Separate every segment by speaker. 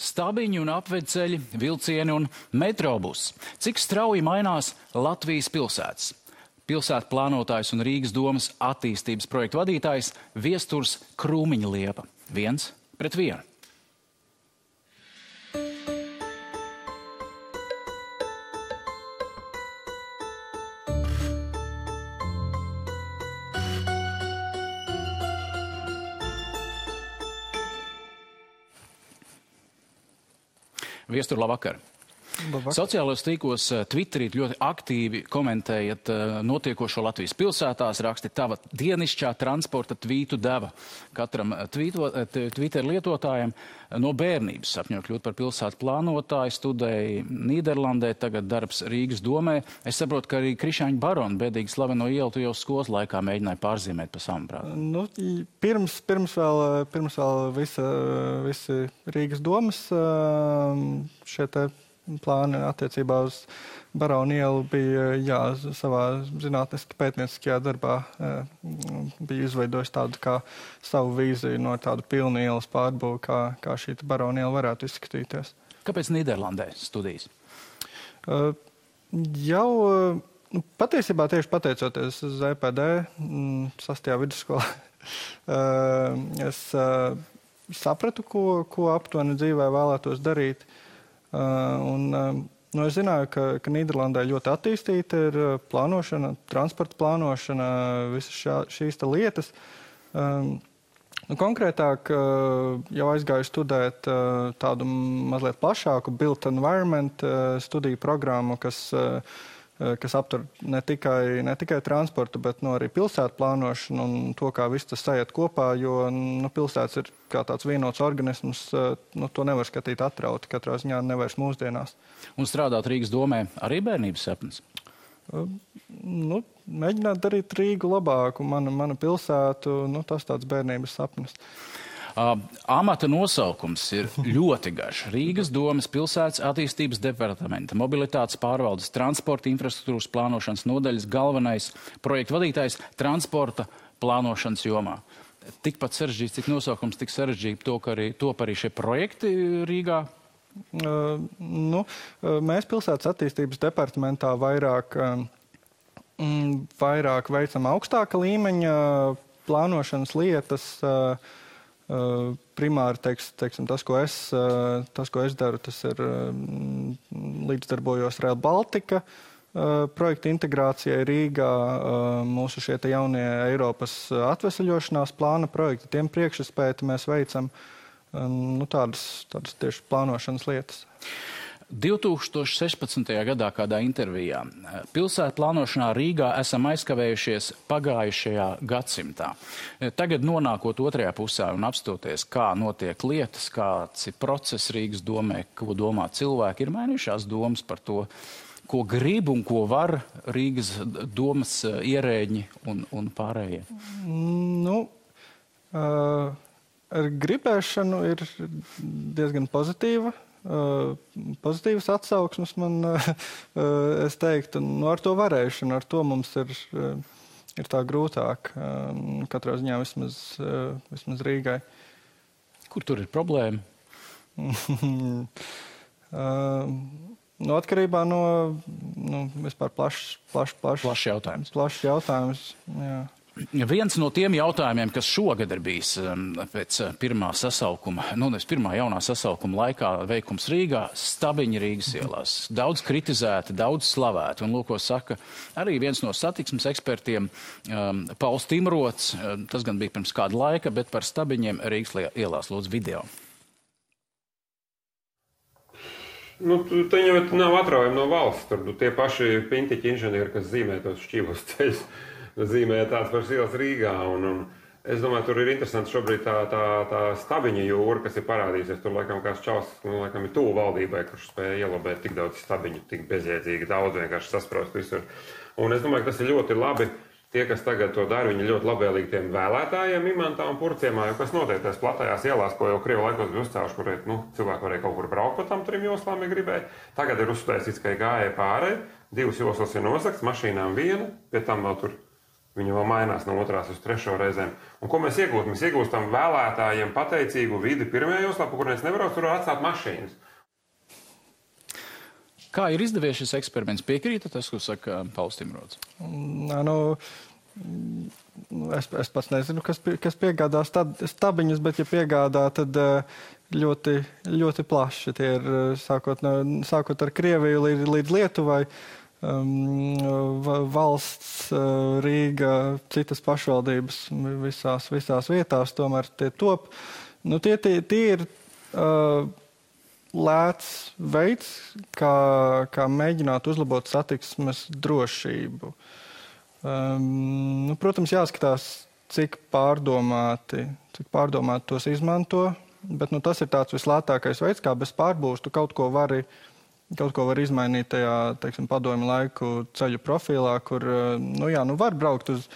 Speaker 1: Stabiņi un apveceļi, vilcieni un metrobus. Cik strauji mainās Latvijas pilsētas? Pilsētu plānotājs un Rīgas domas attīstības projektu vadītājs Viesturs Krūmiņa Liepa. Viens pret vienu. Viestur, labvakar!
Speaker 2: Labvakar.
Speaker 1: Sociālajos tīklos eh, Twitterī ļoti aktīvi komentējat eh, notiekošo Latvijas pilsētās, raksti tava dienišķā transporta tvītu deva katram eh, tvīto, Twitter lietotājam no bērnības sapņo kļūt par pilsētu plānotāju, studēja Nīderlandē, tagad darbs Rīgas domē. Es saprotu, ka arī Krišāņa barona bēdīgi slaveno ielu tu jau skolas laikā mēģināja pārzīmēt pa savu prātu.
Speaker 2: Nu, pirms, pirms vēl, pirms vēl visa, visi Rīgas domas šie te plāni attiecībā uz Baronu ielu bija jā, savā zinātniski pētnieciskajā darbā ā, bija izveidojis tādu kā savu vīziju no tādu pilnu ielas pārbūvu, kā, kā šī Baronu iela varētu izskatīties.
Speaker 1: Kāpēc Nīderlandē studijas?
Speaker 2: Uh, Jau uh, patiesībā tieši pateicoties ZPD, mm, sastajā vidusskolā, es sapratu, ko, ko aptuveni dzīvē vēlētos darīt. Uh, Un, um, nu, es zināju, ka, ka Nīderlandē ļoti attīstīta ir uh, plānošana, transporta plānošana, visas šā, šīs lietas. Um, Nu, konkrētāk, eh, jau aizgāju studēt eh, tādu mazliet plašāku built environment eh, studiju programmu, kas, eh, eh, kas aptver ne tikai, ne tikai transportu, bet nu, arī pilsētu plānošanu un to, kā viss tas sajiet kopā. Jo nu, pilsētas ir kā tāds vienots organisms, eh, nu, to nevar skatīt atrauti. Katrā ziņā nevairs mūsdienās.
Speaker 1: Un strādāt Rīgas domē arī bērnības sapnis.
Speaker 2: Nu, mēģināt darīt Rīgu labāku, manu, manu pilsētu. Nu, tas tāds bērnības sapnis.
Speaker 1: Amata nosaukums ir ļoti garš. Rīgas domas pilsētas attīstības departamenta, mobilitātes pārvaldes, transporta infrastruktūras plānošanas nodaļas galvenais projektu vadītājs transporta plānošanas jomā. Tikpat sarežģīts, cik nosaukums, tik sarežģīti to, ka arī top arī šie projekti Rīgā.
Speaker 2: Uh, nu, mēs pilsētas attīstības departamentā vairāk, um, vairāk veicam augstāka līmeņa plānošanas lietas. Uh, primāri teiks, teiksim, tas, ko es, uh, tas, ko es daru, tas ir um, līdzdarbojos Rail Baltica uh, projekta integrācijai Rīgā, mūsu šie jaunie Eiropas atvesaļošanās plāna projekti, tiem priekšespēti mēs veicam. Nu, tādas, tādas tieši plānošanas lietas.
Speaker 1: 2016. gadā kādā intervijā eh, pilsētu plānošanā Rīgā esam aizkavējušies pagājušajā gadsimtā. Eh, Tagad nonākot otrajā pusē un apstoties, kā notiek lietas, kāds ir process Rīgas domē, ko domā cilvēki, ir mainījušās domas par to, ko grib un ko var Rīgas domas eh, ierēģi un, un pārējie.
Speaker 2: Nu, uh, ar gribēšanu ir diezgan pozitīva. Uh, pozitīvas atsauksmes man, uh, es teiktu, nu, ar to varēšanu, ar to mums ir, uh, ir tā grūtāk. Katrā ziņā vismaz, vismaz Rīgai.
Speaker 1: Kur tur ir problēma?
Speaker 2: Nu, atkarībā no nu, vispār plašs plaš, plaš,
Speaker 1: Plašs jautājums.
Speaker 2: plašs jautājums. Jā.
Speaker 1: Viens no tiem jautājumiem, kas šogad ir bijis um, pēc uh, pirmā sasaukuma, nu, nevis pirmā jaunā sasaukuma laikā, veikums Rīgā, stabiņi Rīgas ielās. Daudz kritizēti, daudz slavēti. Un, lūk, ko saka arī viens no satiksmes ekspertiem, um, Pauls Timrots, um, tas gan bija pirms kāda laika, bet par stabiņiem Rīgas ielās lūdzu video.
Speaker 3: Nu, tā jau nav atraujama no valsts. Tur nu, tie paši pintiķi inženieri, kas zīmē tos šķīvos ceļus, zīmē tādas pašas ielas Rīgā. Un, un es domāju, tur ir interesanti šobrīd tā, tā, tā stabiņa jūra, kas ir parādījusies. Tur laikam kāds čaus, nu, laikam ir tuvu valdībai, kurš spēja ielobēt tik daudz stabiņu, tik bezjēdzīgi daudz vienkārši sasprost visur. Un es domāju, ka tas ir ļoti labi. Tie, kas tagad to dara, viņi ļoti labvēlīgi tiem vēlētājiem, imantā un purciemā, jo kas notiek tajās platajās ielās, ko jau Krievijas laikos bija uzcēluši, kur nu, cilvēki varēja kaut kur braukt pa tam trim joslām, ja gribēja. Tagad ir uztaisīts, ka gāja pārēji, divas joslas ir nosaktas, mašīnām viena, pie tam vēl tur Viņa vēl mainās no otrās uz trešo reizēm. Un ko mēs iegūstam? Mēs iegūstam vēlētājiem pateicīgu vidi pirmajā joslā, kur neviens nevar tur atstāt mašīnas.
Speaker 1: Kā ir izdevies šis eksperiments? Piekrītat tas, ko saka Pauls Timrods?
Speaker 2: Nā, nu, es, es pats nezinu, kas, pie, kas piegādā stabiņus, bet ja piegādā, tad eh, ļoti, ļoti plaši. Tie ir sākot, no, sākot ar Krieviju līdz, līdz Lietuvai. Um, valsts, Rīga, citas pašvaldības visās, visās vietās tomēr tie top. Nu, tie, tie, tie ir uh, lēts veids, kā, kā mēģināt uzlabot satiksmes drošību. Um, nu, protams, jāskatās, cik pārdomāti, cik pārdomāti tos izmanto, bet nu, tas ir tāds vislētākais veids, kā bez pārbūves tu kaut ko vari. Kaut ko var izmainīt tajā teiksim, padomju laiku ceļu profilā, kur nu, jā, nu var braukt uz,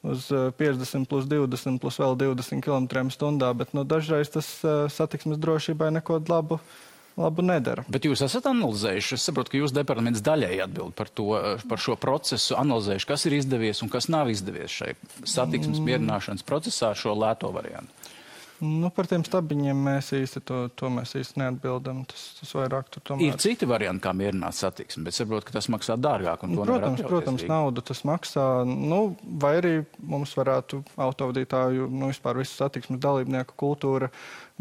Speaker 2: uz 50, plus 20, plus vēl 20 km/h, bet nu, dažreiz tas satiksmes drošībai neko labu labu nedara.
Speaker 1: Bet jūs esat analizējuši, es saprotu, ka jūsu departaments daļēji atbild par, to, par šo procesu, analizējuši, kas ir izdevies un kas nav izdevies šai satiksmes mm. mierināšanas procesā šo lēto variantu.
Speaker 2: Nu, par tiem stabiņiem mēs īsti to, to mēs īsti neatbildam. Tas, tas vairāk tur tomēr.
Speaker 1: Ir citi varianti, kā mierināt satiksmi, bet saprotu, ka tas maksā dārgāk.
Speaker 2: Nu, protams, protams, naudu tas maksā. Nu, vai arī mums varētu autovadītāju, nu, vispār visu satiksmes dalībnieku kultūra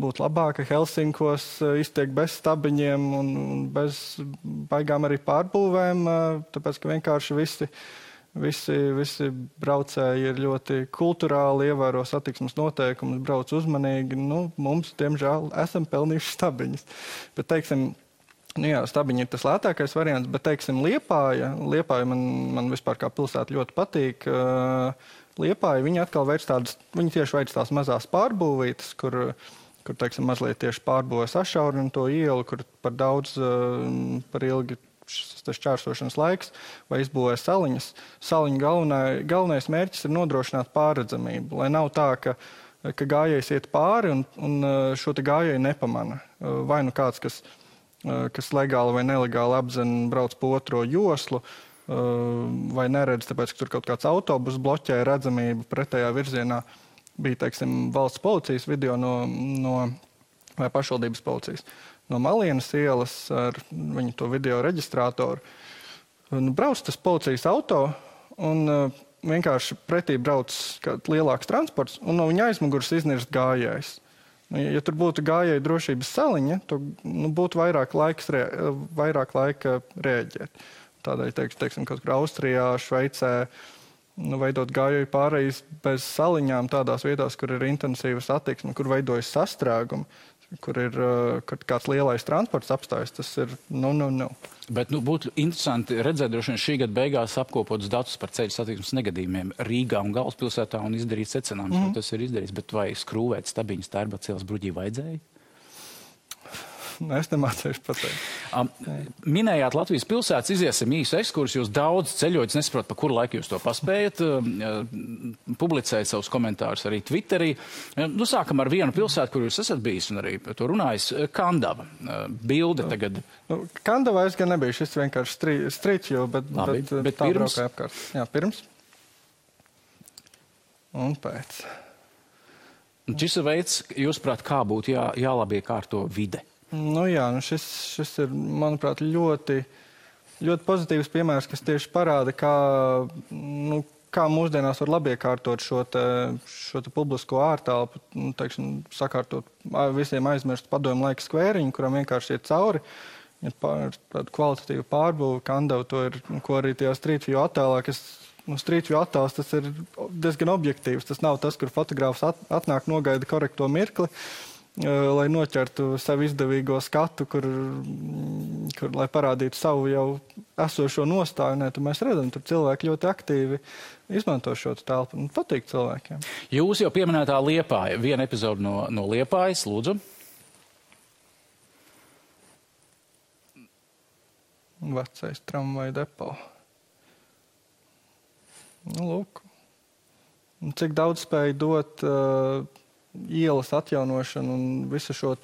Speaker 2: būt labāka. Helsinkos eh, iztiek bez stabiņiem un bez baigām arī pārbūvēm, eh, tāpēc, ka vienkārši visi Visi, visi braucēji ir ļoti kultūrāli, ievēro satiksmes noteikumus, brauc uzmanīgi. Nu, mums, diemžēl, esam pelnījuši stabiņus. Bet, teiksim, Nu jā, stabiņi ir tas lētākais variants, bet, teiksim, Liepāja, Liepāja man, man vispār kā pilsēta ļoti patīk. Liepāja, viņi atkal veids tādas, viņi tieši veids tās mazās pārbūvītes, kur, kur, teiksim, mazliet tieši pārbūvē sašaurina to ielu, kur par daudz, par ilgi šis čērsošanas laiks, vai izbūvē saliņas. Saliņu galvenai, galvenais mērķis ir nodrošināt pārredzamību, lai nav tā, ka, ka gājējs iet pāri un, un uh, šo gājēju nepamana. Uh, vai nu kāds, kas, uh, kas legāli vai nelegāli apzina, brauc pa otro joslu, vai neredz, tāpēc, ka tur kaut kāds autobus bloķē redzamību pretējā virzienā. Bija teiksim, valsts policijas video no, no vai pašvaldības policijas no Malienas ielas ar viņu to video reģistrātoru. Un brauc tas policijas auto un uh, vienkārši pretī brauc kāds lielāks transports un no viņa aizmugures iznirst gājējs. Nu, ja, ja tur būtu gājēju drošības saliņa, tad nu, būtu vairāk, laiks, re, vairāk laika rēģēt. Tādēļ, teiksim, teiksim kaut kur Austrijā, Šveicē, nu, veidot gājēju pārējais bez saliņām tādās vietās, kur ir intensīva satiksme, kur veidojas sastrēgumi kur ir kur kāds lielais transports apstājas, tas ir nu, nu, nu.
Speaker 1: Bet nu, būtu interesanti redzēt, droši vien šī gada beigās apkopotus datus par ceļu satiksmes negadījumiem Rīgā un galvaspilsētā un izdarīt secinājumus, mm -hmm. tas ir izdarīts. Bet vai skrūvēt stabiņas tērba cēlas bruģī vajadzēja?
Speaker 2: Nu, es nemācīšu pateikt. Um,
Speaker 1: minējāt Latvijas pilsētas, iziesim īsu ekskursu. Jūs daudz ceļojat, nesaprotat, pa kuru laiku jūs to paspējat. Um, publicējat savus komentārus arī Twitterī. Nu, sākam ar vienu pilsētu, kur jūs esat bijis un arī to runājis. Kandava. Bilde tagad.
Speaker 2: Nu, Kandava es gan nebiju, šis vienkārši strīds, jo, bet, Labi, bet, bet tā pirms? braukai apkārt. Jā, pirms. Un pēc.
Speaker 1: Šis ir veids, jūsuprāt, kā būtu jā, jālabiekārto vide.
Speaker 2: Nu, jā, nu šis, šis ir, manuprāt, ļoti, ļoti pozitīvs piemērs, kas tieši parāda, kā, nu, kā mūsdienās var labiekārtot šo, te, šo te publisko ārtelpu, nu, teiksim, sakārtot visiem aizmirst padomu laika skvēriņu, kuram vienkārši iet cauri. Ir pār, tāda kvalitatīva pārbūve, Kandava to ir, ko arī tajā strīdvju attēlā, kas nu, strīdvju attēls, tas ir diezgan objektīvs. Tas nav tas, kur fotogrāfs at, atnāk, nogaida korekto mirkli. Uh, lai noķertu sev izdevīgo skatu, kur, kur lai parādītu savu jau esošo nostāju. Nē, mēs redzam, tur cilvēki ļoti aktīvi izmanto šo telpu. Nu, patīk cilvēkiem.
Speaker 1: Jūs jau pieminētā liepāja, viena epizode no, no liepājas, lūdzu.
Speaker 2: Vecais tramvaja depo. Nu, lūk. Cik daudz spēja dot uh, ielas atjaunošana un visu šo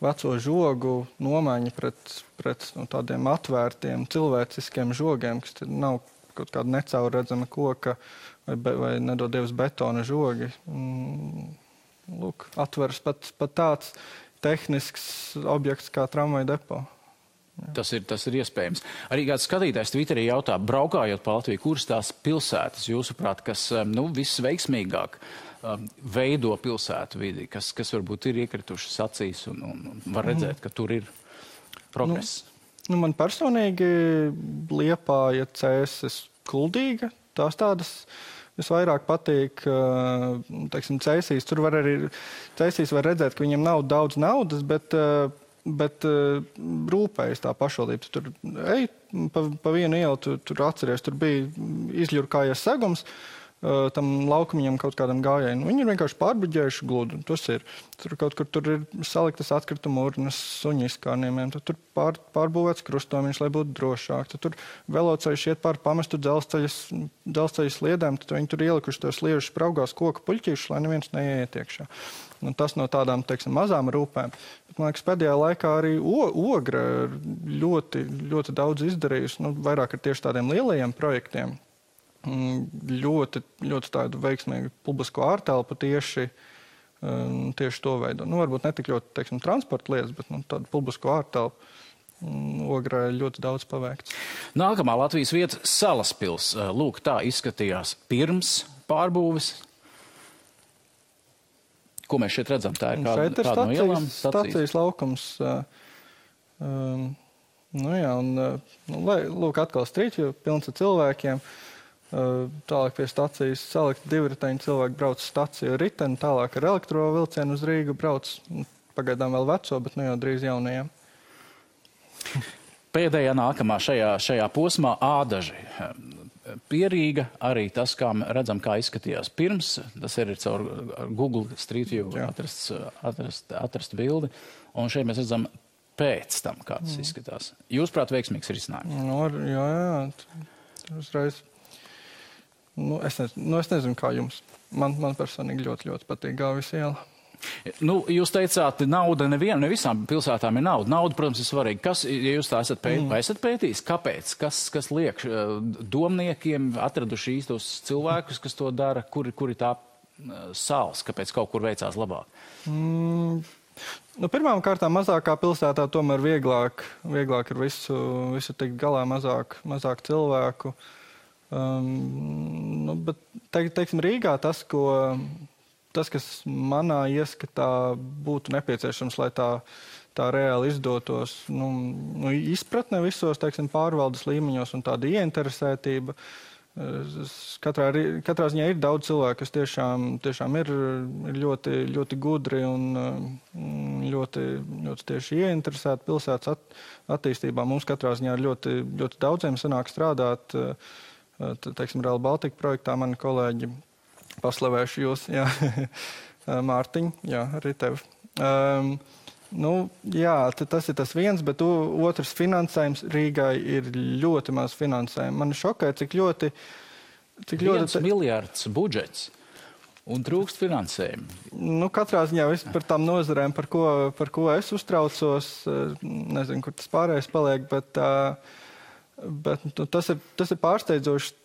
Speaker 2: veco žogu nomaiņa pret, pret nu, tādiem atvērtiem, cilvēciskiem žogiem, kas nav kaut kāda necaurredzama koka vai, be, vai nedod Dievs betona žogi. Mm, lūk, atveras pat, pat tāds tehnisks objekts kā tramvaja depo.
Speaker 1: Tas ir, tas ir iespējams. Arī kāds skatītājs Twitterī jautā, braukājot pa Latviju, kuras tās pilsētas, jūsuprāt, kas nu, visveiksmīgāk um, veido pilsētu vidi, kas, kas varbūt ir iekritušas acīs un, un, var redzēt, ka tur ir progress?
Speaker 2: Nu, nu, man personīgi liepāja cēsis kuldīga. Tās tādas visvairāk patīk, teiksim, cēsīs. Tur var arī, cēsīs var redzēt, ka viņiem nav daudz naudas, bet bet uh, rūpējas tā pašvaldība. Tur ej pa, pa vienu ielu, tu, tur atceries, tur bija izļurkājies segums. Uh, tam laukumam kaut kādam gājējiem. Nu, viņi ir vienkārši pārbuģējuši gludu. Tas ir. Tur kaut kur tur ir saliktas atkrituma urnas suņu izkārniem. Tur pār, pārbūvēts krustomiņš, lai būtu drošāk. Tad tur veloceļš iet pār pamestu dzelzceļa sliedēm. Tad viņi tur ielikuši tos liežus spraugās koku puļķīšus, lai neviens neiet iekšā. Nu, tas no tādām teiksim, mazām rūpēm. Bet, man liekas, pēdējā laikā arī Ogra ļoti, ļoti daudz izdarījusi. Nu, vairāk ar tieši tādiem lielajiem projektiem. Mm, ļoti, ļoti tādu veiksmīgu publisko ārtelpu tieši, um, tieši to veidu. Nu, varbūt ne tik ļoti teiksim, transporta lietas, bet nu, tādu publisko ārtelpu. Mm, Ogrē ļoti daudz paveikts.
Speaker 1: Nākamā Latvijas vieta - Salaspils. Lūk, tā izskatījās pirms pārbūves. Ko mēs šeit redzam? Tā ir kāda,
Speaker 2: šeit ir
Speaker 1: kāda
Speaker 2: stacijas,
Speaker 1: no ielām?
Speaker 2: Stacijas laukums. Um, nu jā, un, nu, lai, lūk, atkal strīķi, pilns ar cilvēkiem. Uh, tālāk pie stācijas salikt divriteņu cilvēku brauc staciju riteni, tālāk ar elektrovilcienu uz Rīgu brauc. Nu, pagaidām vēl veco, bet nu jau drīz jaunajiem.
Speaker 1: Pēdējā nākamā šajā, šajā posmā ādaži pierīga, arī tas, kā redzam, kā izskatījās pirms. Tas ir caur Google Street View atrasts, atrast, atrast bildi. Un šeit mēs redzam pēc tam, kā tas mm. izskatās. Jūsuprāt, veiksmīgs risinājums?
Speaker 2: No, nu, jā, jā. Uzreiz. Nu, es, nezinu, nu, es nezinu, kā jums. Man, man personīgi ļoti, ļoti patīk Gāvis iela.
Speaker 1: Nu, jūs teicāt, nauda nevienam, ne visām pilsētām ir nauda. Nauda, protams, ir svarīga. Kas, ja jūs tā esat, pēt, mm. esat pētījis, kāpēc? Kas, kas liek domniekiem atraduši īstos cilvēkus, kas to dara, kuri, kuri tā sāls, kāpēc kaut kur veicās labāk? Mm.
Speaker 2: Nu, Pirmām kārtām, mazākā pilsētā tomēr vieglāk, vieglāk ir visu, visu tikt galā, mazāk, mazāk cilvēku. Um, nu, bet, te, teiksim, Rīgā tas, ko tas, kas manā ieskatā būtu nepieciešams, lai tā, tā reāli izdotos, nu, nu, izpratne visos teiksim, pārvaldes līmeņos un tāda ieinteresētība. Katrā, katrā ziņā ir daudz cilvēku, kas tiešām, tiešām ir, ir ļoti, ļoti gudri un ļoti, ļoti tieši ieinteresēti pilsētas at, attīstībā. Mums katrā ziņā ir ļoti, ļoti daudziem sanāk strādāt. Teiksim, Real Baltica projektā mani kolēģi paslavēšu jūs, jā, Mārtiņ, jā, arī tevi. Um, nu, jā, tas ir tas viens, bet otrs finansējums Rīgai ir ļoti maz finansējuma. Man šokē, cik ļoti.
Speaker 1: Cik ļoti te... miljards budžets. Un trūkst finansējumu.
Speaker 2: Nu, katrā ziņā par tām nozarēm, par ko, par ko es uztraucos, nezinu, kur tas pārējais paliek, bet, bet nu, tas, ir, tas ir pārsteidzoši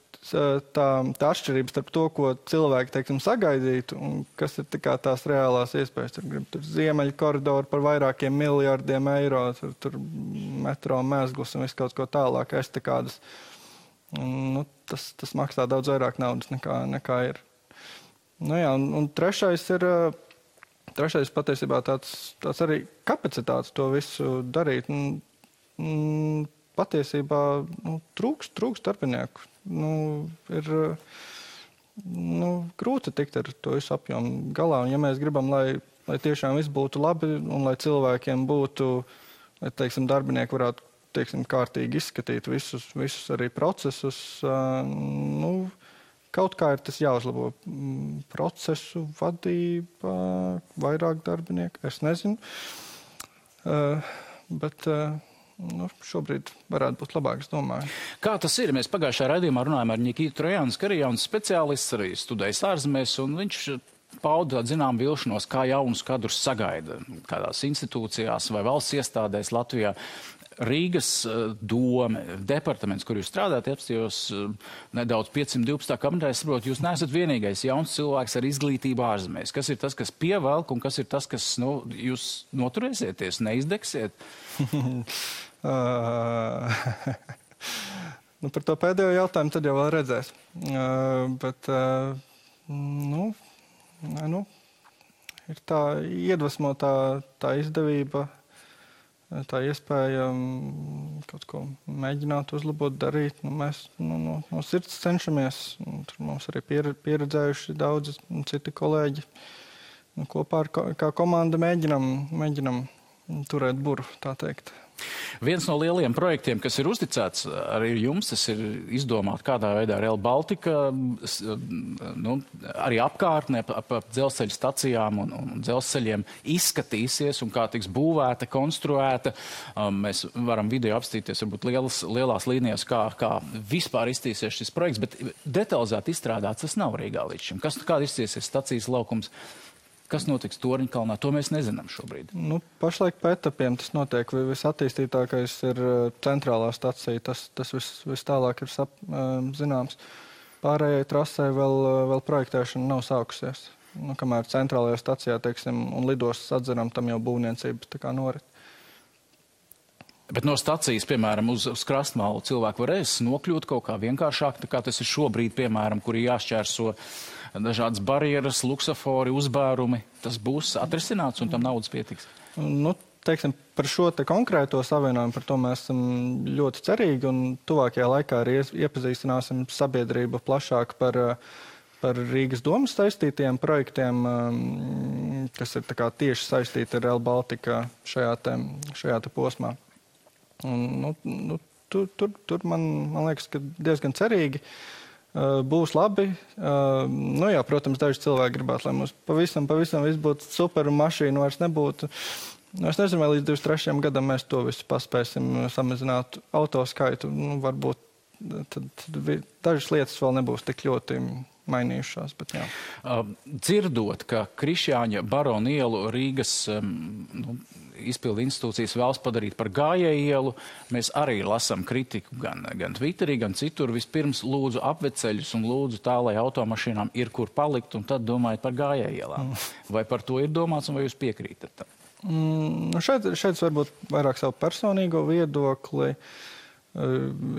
Speaker 2: tā, tā atšķirība starp to, ko cilvēki teiksim, sagaidītu, un kas ir tā tās reālās iespējas. Tur tur ziemeļu koridoru par vairākiem miljardiem eiro, tur, tur metro mēsglis un viss kaut ko tālāk. Es te kādas, nu, tas, tas maksā daudz vairāk naudas nekā, nekā ir. Nu, jā, un, un trešais ir. Trešais patiesībā tāds, tāds arī kapacitātes to visu darīt. Un, un, patiesībā nu, trūkst, trūkst darbinieku nu, ir nu, grūti tikt ar to visu apjomu galā. Un, ja mēs gribam, lai, lai tiešām viss būtu labi un lai cilvēkiem būtu, lai teiksim, darbinieki varētu teiksim, kārtīgi izskatīt visus, visus arī procesus, nu, kaut kā ir tas jāuzlabo. Procesu vadība, vairāk darbinieku, es nezinu. Bet, Nu, šobrīd varētu būt labāk.
Speaker 1: Kā tas ir? Mēs pagājušajā raidījumā runājām ar Nikitu Trojānu, ka arī jauns speciālists, arī studējis ārzemēs, un viņš pauda zinām vilšanos, kā jaunus kadrus sagaida kādās institūcijās vai valsts iestādēs Latvijā. Rīgas doma, departaments, kur jūs strādājat, apstājos nedaudz 512. kabinetā. Es saprotu, jūs neesat vienīgais jauns cilvēks ar izglītību ārzemēs. Kas ir tas, kas pievelk un kas ir tas, kas nu, jūs noturēsieties, neizdegsiet?
Speaker 2: nu, par to pēdējo jautājumu tad jau vēl redzēs. Uh, bet, uh, nu, nu, ir tā iedvesmotā tā izdevība tā iespēja um, kaut ko mēģināt uzlabot, darīt. Nu, mēs nu, no, no sirds cenšamies. Tur mums arī pieredzējuši daudzi citi kolēģi. Nu, kopā ar kā komanda mēģinam, mēģinam turēt buru, tā teikt.
Speaker 1: Viens no lielajiem projektiem, kas ir uzticēts arī jums, tas ir izdomāt, kādā veidā Real Baltica, nu, arī apkārtnē ap, ap dzelzceļa stacijām un, un dzelzceļiem izskatīsies un kā tiks būvēta, konstruēta. Um, mēs varam video apstīties, varbūt lielas, lielās līnijas, kā, kā vispār iztīsies šis projekts, bet detalizēti izstrādāts tas nav Rīgā līdz šim. Kas, kāda iztīsies stacijas laukums? Kas notiks Toriņkalnā, to mēs nezinām šobrīd.
Speaker 2: Nu, pašlaik pa etapiem tas notiek. Visattīstītākais ir uh, centrālā stacija. Tas, tas vis, vis tālāk ir sap, um, zināms. Pārējai trasē vēl, uh, vēl projektēšana nav sākusies. Nu, kamēr centrālajā stacijā teiksim, un lidostas atzinām, tam jau būvniecība norit.
Speaker 1: Bet no stacijas, piemēram, uz, uz krastmalu cilvēku varēs nokļūt kaut kā vienkāršāk, kā tas ir šobrīd, piemēram, kur ir jāšķērso dažādas barjeras, luksafori, uzbērumi. Tas būs atrisināts un tam naudas pietiks.
Speaker 2: Nu, teiksim, par šo te konkrēto savienojumu, par to mēs esam ļoti cerīgi un tuvākajā laikā arī iepazīstināsim sabiedrību plašāk par, par Rīgas domas saistītiem projektiem, um, kas ir tieši saistīti ar Real Baltica šajā, te, šajā te posmā. Un, nu, nu, tur, tur, tur man, man liekas, ka diezgan cerīgi. Uh, būs labi. Uh, nu, jā, protams, daži cilvēki gribētu, lai mums pavisam, pavisam viss būtu super un mašīna vairs nebūtu. Nu, es nezinu, vai līdz 23. gadam mēs to visu paspēsim samazināt autoskaitu. Nu, varbūt tad, tad dažas lietas vēl nebūs tik ļoti mainījušās. Bet,
Speaker 1: uh, dzirdot, ka Krišjāņa barona ielu Rīgas um, nu, izpildu institūcijas vēlas padarīt par gājēju ielu, mēs arī lasām kritiku gan, gan Twitterī, gan citur. Vispirms lūdzu apveceļus un lūdzu tā, lai automašīnām ir kur palikt, un tad domājiet par gājēju ielām. Mm. Vai par to ir domāts, un vai jūs piekrītat tam?
Speaker 2: Mm, nu šeit, šeit varbūt vairāk savu personīgo viedokli. Uh,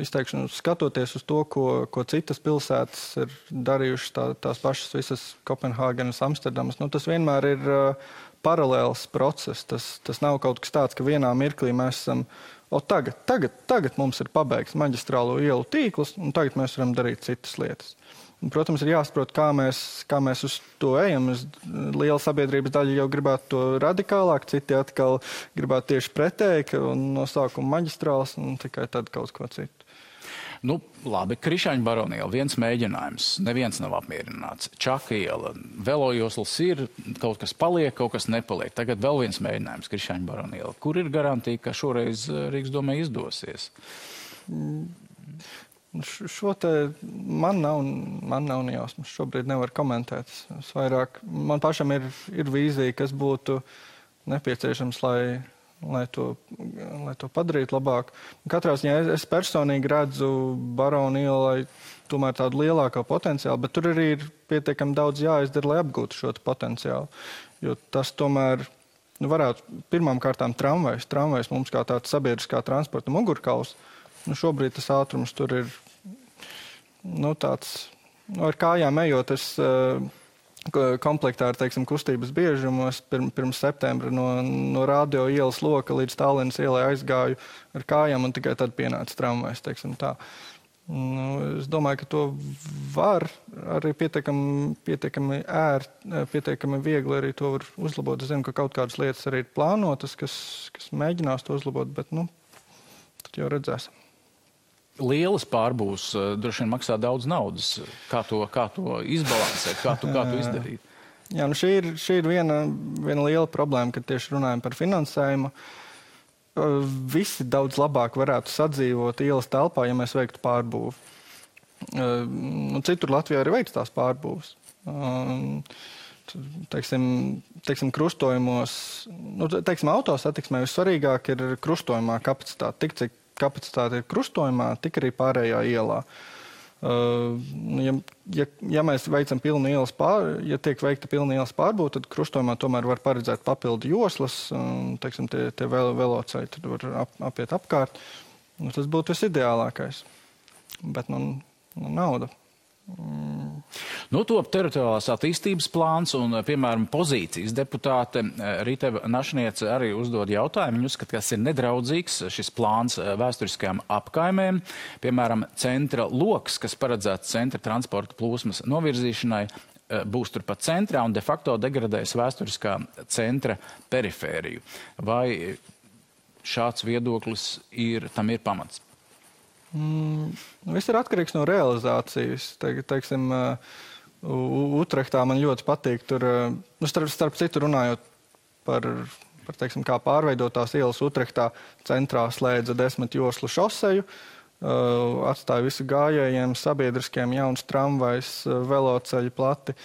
Speaker 2: izteikšanu, skatoties uz to, ko, ko citas pilsētas ir darījušas, tā, tās pašas visas Kopenhāgenes, Amsterdamas, nu, tas vienmēr ir uh, paralēls process. Tas, tas nav kaut kas tāds, ka vienā mirklī mēs esam. O, tagad, tagad, tagad mums ir pabeigts maģistrālo ielu tīkls, un tagad mēs varam darīt citas lietas. Protams, ir jāsaprot, kā mēs, kā mēs uz to ejam. Es, liela sabiedrības daļa jau gribētu to radikālāk, citi atkal gribētu tieši pretēji, ka no sākuma maģistrāls un tikai tad kaut ko citu.
Speaker 1: Nu, labi, Krišāņa baroniela, viens mēģinājums, neviens nav apmierināts. Čaka iela, velojosls ir, kaut kas paliek, kaut kas nepaliek. Tagad vēl viens mēģinājums, Krišāņa baroniela. Kur ir garantija, ka šoreiz eh, Rīgas domē izdosies?
Speaker 2: Šo te man nav, man nav nejausmas. Šobrīd nevar komentēt. Es vairāk, man pašam ir, ir vīzija, kas būtu nepieciešams, lai, lai, to, lai to padarītu labāk. Katrā ziņā es, es personīgi redzu Baronu ielai tomēr tādu lielāko potenciālu, bet tur arī ir pietiekami daudz jāizdara, lai apgūtu šo potenciālu. Jo tas tomēr nu, varētu pirmām kārtām tramvajs, tramvajs mums kā tāds sabiedriskā transporta mugurkauls. Nu, šobrīd tas ātrums tur ir nu, tāds, nu, ar kājām ejot, es uh, komplektā ar teiksim, kustības biežumu pirm, pirms septembra no, no radio ielas loka līdz Tallinas ielai aizgāju ar kājām un tikai tad pienāca tramvajs. Nu, es domāju, ka to var arī pietiekami, pietiekami ērt, pietiekami viegli arī to uzlabot. Es zinu, ka kaut kādas lietas arī ir plānotas, kas, kas mēģinās to uzlabot, bet nu, tad jau redzēsim
Speaker 1: lielas pārbūves uh, droši vien maksā daudz naudas. Kā to, kā to izbalansēt, kā to, kā to izdarīt?
Speaker 2: Jā, nu šī ir, šī ir viena, viena liela problēma, kad tieši runājam par finansējumu. Uh, visi daudz labāk varētu sadzīvot ielas telpā, ja mēs veiktu pārbūvi. Uh, nu, citur Latvijā arī veids tās pārbūves. teiksim, teiksim, krustojumos, nu, teiksim, autosatiksmē vissvarīgāk ir krustojumā kapacitāte. Tik cik kapacitāte ir krustojumā, tik arī pārējā ielā. Uh, ja, ja, ja mēs veicam pilnu ielas pār, ja tiek veikta pilna ielas pārbūve, tad krustojumā tomēr var paredzēt papildu joslas, un teiksim, tie, tie vel, veloceļi tad var ap, apiet apkārt. Nu, tas būtu visideālākais. Bet nu, nu nauda.
Speaker 1: Mm. Nu, top teritoriālās attīstības plāns un, piemēram, pozīcijas deputāte eh, Rīteva Našniece arī uzdod jautājumu. Viņa uzskata, ka tas ir nedraudzīgs šis plāns eh, vēsturiskajām apkaimēm. Piemēram, centra loks, kas paredzēts centra transporta plūsmas novirzīšanai, eh, būs turpat centrā un de facto degradēs vēsturiskā centra perifēriju. Vai šāds viedoklis ir, tam ir pamats?
Speaker 2: Mm, viss ir atkarīgs no realizācijas. Te, teiksim, uh, Utrechtā man ļoti patīk, tur, uh, nu, starp, starp citu, runājot par, par teiksim, kā pārveidotās ielas Utrechtā, centrā slēdza desmit joslu šoseju, uh, atstāja visu gājējiem, sabiedriskiem jauns tramvajs, veloceļi plati.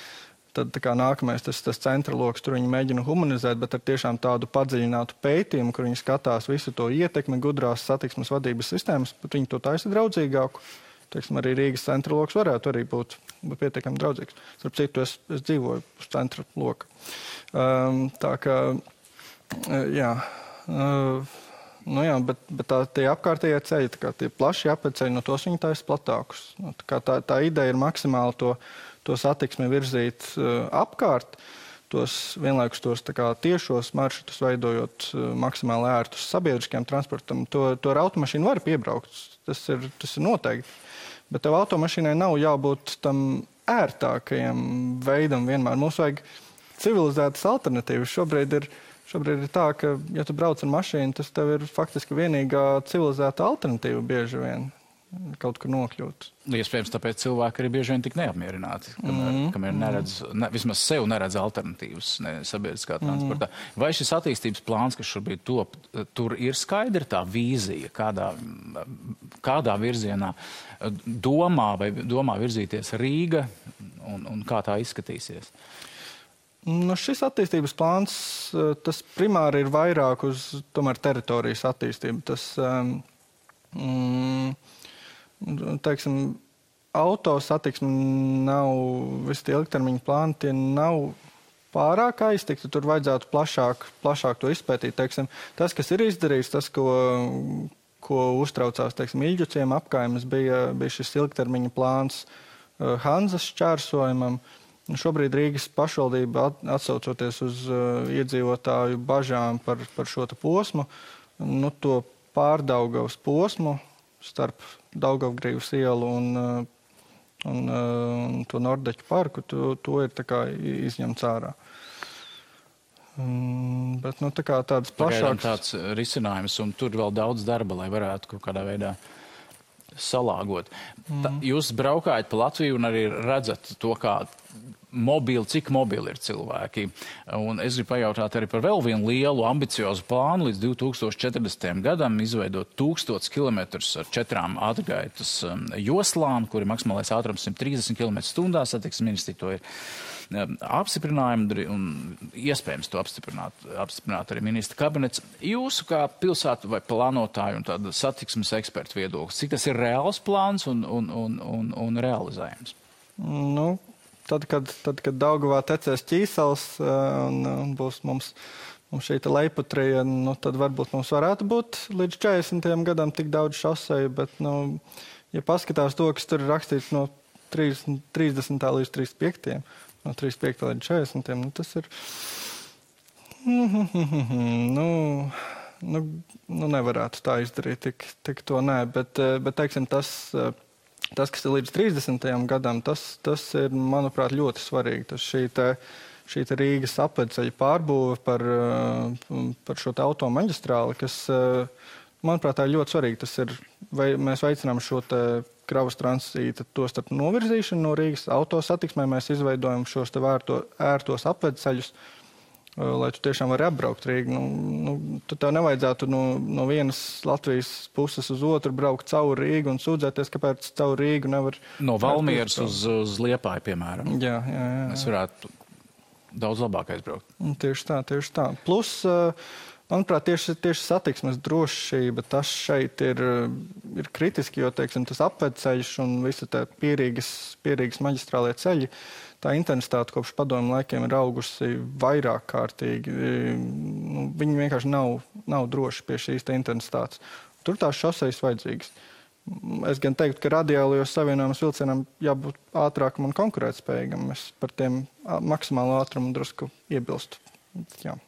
Speaker 2: Tad nākamais tas, tas centra lokus, tur viņi mēģina humanizēt, bet ar tiešām tādu padziļinātu pētījumu, kur viņi skatās visu to ietekmi gudrās satiksmes vadības sistēmas, bet viņi to taisa draudzīgāku. Teiksim, arī Rīgas centra lokus varētu arī būt, būt pietiekami draudzīgs. Starp citu, es, es dzīvoju uz centra loka. Um, tā kā, jā. Uh, Nu jā, bet, bet tā, tie apkārtējie ceļi, tie plaši apceļi, no tos viņi taisa platākus. Nu, tā, tā, tā ideja ir maksimāli to, to satiksmi virzīt uh, apkārt, tos vienlaikus tos kā, tiešos maršrutus veidojot uh, maksimāli ērtus sabiedriskajam transportam. To, to ar automašīnu var piebraukt, tas ir, tas ir noteikti. Bet tev automašīnai nav jābūt tam ērtākajam veidam vienmēr. Mums vajag civilizētas alternatīvas. Šobrīd ir, šobrīd ir tā, ka, ja tu brauc ar mašīnu, tas tev ir faktiski vienīgā civilizēta alternatīva bieži vien kaut kur nokļūt.
Speaker 1: Iespējams, tāpēc cilvēki arī bieži vien tik neapmierināti, kamēr, mm -hmm. kamēr neredz, ne, vismaz sev neredz alternatīvas ne, sabiedriskā mhm. transportā. Mm -hmm. Vai šis attīstības plāns, kas šobrīd top, tur ir skaidra tā vīzija, kādā, kādā virzienā domā vai domā virzīties Rīga un, un kā tā izskatīsies?
Speaker 2: Nu, šis attīstības plāns, tas primāri ir vairāk uz tomēr teritorijas attīstību. Tas, um, mm, teiksim, auto satiksme nav visi tie ilgtermiņa plāni, tie nav pārāk aiztikti. Tur vajadzētu plašāk, plašāk to izpētīt. Teiksim, tas, kas ir izdarīts, tas, ko, ko uztraucās teiksim, Ilģuciem apkaimes, bija, bija šis ilgtermiņa plāns uh, Hanzas šķērsojumam. Šobrīd Rīgas pašvaldība atsaucoties uz uh, iedzīvotāju bažām par, par šo posmu, nu, to pārdaugavas posmu starp Daugavgrīvas ielu un, uh, un, un, uh, un to Nordeķu parku, to, to ir izņemts ārā. Um, bet nu, tā kā tāds plašāks
Speaker 1: tāds risinājums, un tur vēl daudz darba, lai varētu kaut kādā veidā salāgot. Mm. Tā, jūs braukājat pa Latviju un arī redzat to, kā mobili, cik mobili ir cilvēki. Un es gribu pajautāt arī par vēl vienu lielu ambiciozu plānu līdz 2040. gadam izveidot tūkstots kilometrus ar četrām ātrgaitas um, joslām, kuri maksimālais ātrums 130 km stundā. Satiksmes ministri to ir um, apstiprinājumi un iespējams to apstiprināt, apstiprināt arī ministra kabinets. Jūsu kā pilsētu vai plānotāju un tāda satiksmes ekspertu viedoklis, cik tas ir reāls plāns un, un, un, un, un realizējams?
Speaker 2: Nu, tad, kad, tad, kad Daugavā tecēs ķīsels eh, un, un būs mums, mums šī leiputrija, nu, tad varbūt mums varētu būt līdz 40 gadam tik daudz šoseju, bet, nu, ja paskatās to, kas tur ir rakstīts no 30, 30. līdz 35. no 35. līdz 40. Nu, tas ir. Nu, nu, nu, nevarētu tā izdarīt, tik, tik to nē, bet, eh, bet teiksim, tas eh, Tas, kas ir līdz 30. gadam, tas, tas ir, manuprāt, ļoti svarīgi. Tas šī te, šī te Rīgas apceļa pārbūve par, eh, par šo automaģistrāli, kas, eh, manuprāt, ir ļoti svarīgi. Tas ir, vai mēs veicinām šo kravas tranzītu, to starp novirzīšanu no Rīgas autosatiksmē, mēs izveidojam šos vērto, ērtos apceļus lai tu tiešām vari apbraukt Rīgu. Nu, nu, tad tev nevajadzētu no, no vienas Latvijas puses uz otru braukt cauri Rīgu un sūdzēties, kāpēc cauri Rīgu nevar.
Speaker 1: No Valmieras uz, uz Liepāju, piemēram.
Speaker 2: Jā, jā, jā.
Speaker 1: Es varētu daudz labāk aizbraukt.
Speaker 2: Tieši tā, tieši tā. Plus, manuprāt, tieši, tieši satiksmes drošība tas šeit ir, ir kritiski, jo teiksim, tas apvedceļš un visi tie pierīgas, pierīgas maģistrālie ceļi tā intensitāte kopš padomu laikiem ir augusi vairāk kārtīgi. Nu, viņi vienkārši nav, nav droši pie šīs intensitātes. Tur tās šoseis vajadzīgas. Es gan teiktu, ka radiālajos savienojumos vilcienam jābūt ātrākam un konkurētspējīgam. Es par tiem maksimālo ātrumu drusku iebilstu. Jā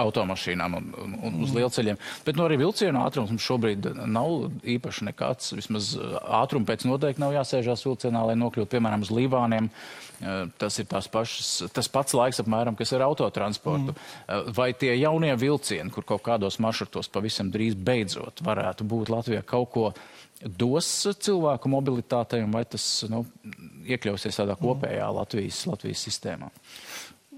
Speaker 1: automašīnām un, un, un uz lielceļiem. Bet nu, arī vilcienu ātrums mums šobrīd nav īpaši nekāds. Vismaz ātrumu pēc noteikti nav jāsēžās vilcienā, lai nokļūtu, piemēram, uz Līvāniem. Tas ir pašas, tas pats laiks, apmēram, kas ir autotransportu. Mm. Vai tie jaunie vilcieni, kur kaut kādos maršrutos pavisam drīz beidzot varētu būt Latvijā kaut ko dos cilvēku mobilitātei, vai tas nu, iekļausies tādā kopējā Latvijas, Latvijas sistēmā?